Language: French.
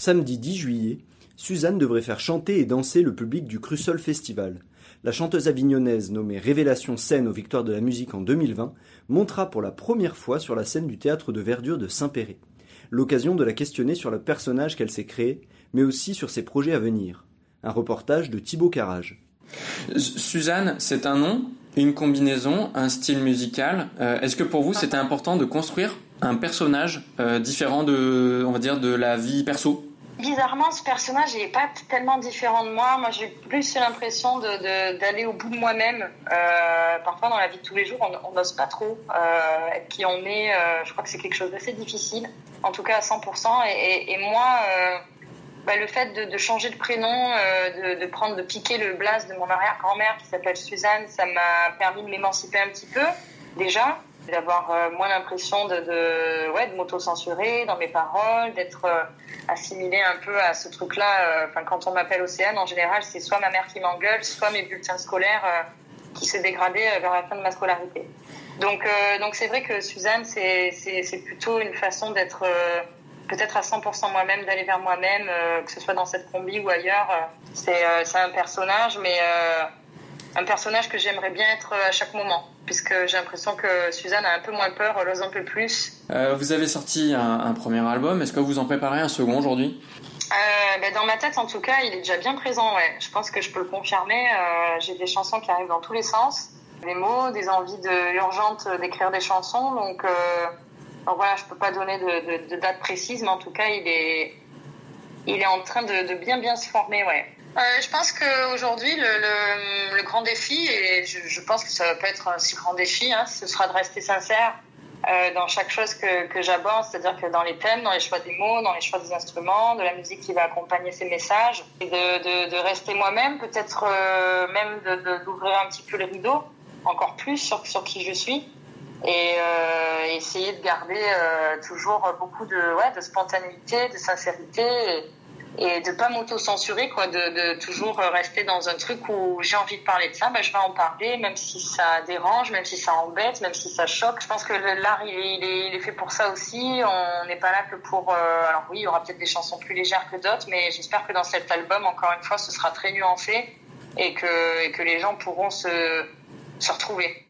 Samedi 10 juillet, Suzanne devrait faire chanter et danser le public du Crussol Festival. La chanteuse avignonnaise nommée Révélation Scène aux Victoires de la musique en 2020 montera pour la première fois sur la scène du théâtre de verdure de Saint-Péret. L'occasion de la questionner sur le personnage qu'elle s'est créé, mais aussi sur ses projets à venir. Un reportage de Thibaut Carrage. Suzanne, c'est un nom, une combinaison, un style musical. Euh, Est-ce que pour vous c'était important de construire un personnage euh, différent de, on va dire, de la vie perso? Bizarrement, ce personnage n'est pas tellement différent de moi. Moi, j'ai plus l'impression d'aller au bout de moi-même. Euh, parfois, dans la vie de tous les jours, on n'ose pas trop euh, être qui on est. Euh, je crois que c'est quelque chose d'assez difficile, en tout cas à 100%. Et, moi, euh, bah, le fait de, changer de prénom, de, prendre, de piquer le blaze de mon arrière-grand-mère qui s'appelle Suzanne, ça m'a permis de m'émanciper un petit peu, déjà d'avoir euh, moins l'impression de, de, ouais, de m'auto-censurer dans mes paroles, d'être euh, assimilée un peu à ce truc-là. Enfin, quand on m'appelle Océane, en général, c'est soit ma mère qui m'engueule, soit mes bulletins scolaires qui s'est dégradé vers la fin de ma scolarité. Donc, donc c'est vrai que Suzanne, c'est plutôt une façon d'être peut-être à 100% moi-même, d'aller vers moi-même, euh, que ce soit dans cette combi ou ailleurs. Euh, c'est euh, un personnage, mais un personnage que j'aimerais bien être à chaque moment, puisque j'ai l'impression que Suzanne a un peu moins peur, elle ose un peu plus. vous avez sorti un, un premier album, est-ce que vous en préparez un second aujourd'hui? Euh, ben dans ma tête, en tout cas, il est déjà bien présent. Ouais. Je pense que je peux le confirmer. Euh, J'ai des chansons qui arrivent dans tous les sens, des mots, des envies de, urgentes d'écrire des chansons. Donc, euh, donc voilà, je peux pas donner de, de, de, date précise, mais en tout cas, il est, il est en train de, de bien bien se former, ouais. Euh, je pense qu'aujourd'hui, le, grand défi, et je, pense que ça va pas être un si grand défi, hein, ce sera de rester sincère euh, dans chaque chose que, j'aborde, c'est-à-dire que dans les thèmes, dans les choix des mots, dans les choix des instruments, de la musique qui va accompagner ces messages, et de, rester moi-même, peut-être euh, même d'ouvrir un petit peu le rideau, encore plus sur, qui je suis et essayer de garder toujours beaucoup de, ouais, de spontanéité, de sincérité et de pas m'auto-censurer, quoi, de, de, toujours rester dans un truc où j'ai envie de parler de ça, ben, je vais en parler, même si ça dérange, même si ça embête, même si ça choque. Je pense que l'art, il est, il, il est fait pour ça aussi. On n'est pas là que pour... Euh, alors oui, il y aura peut-être des chansons plus légères que d'autres, mais j'espère que dans cet album, encore une fois, ce sera très nuancé et que, et que les gens pourront se, se retrouver.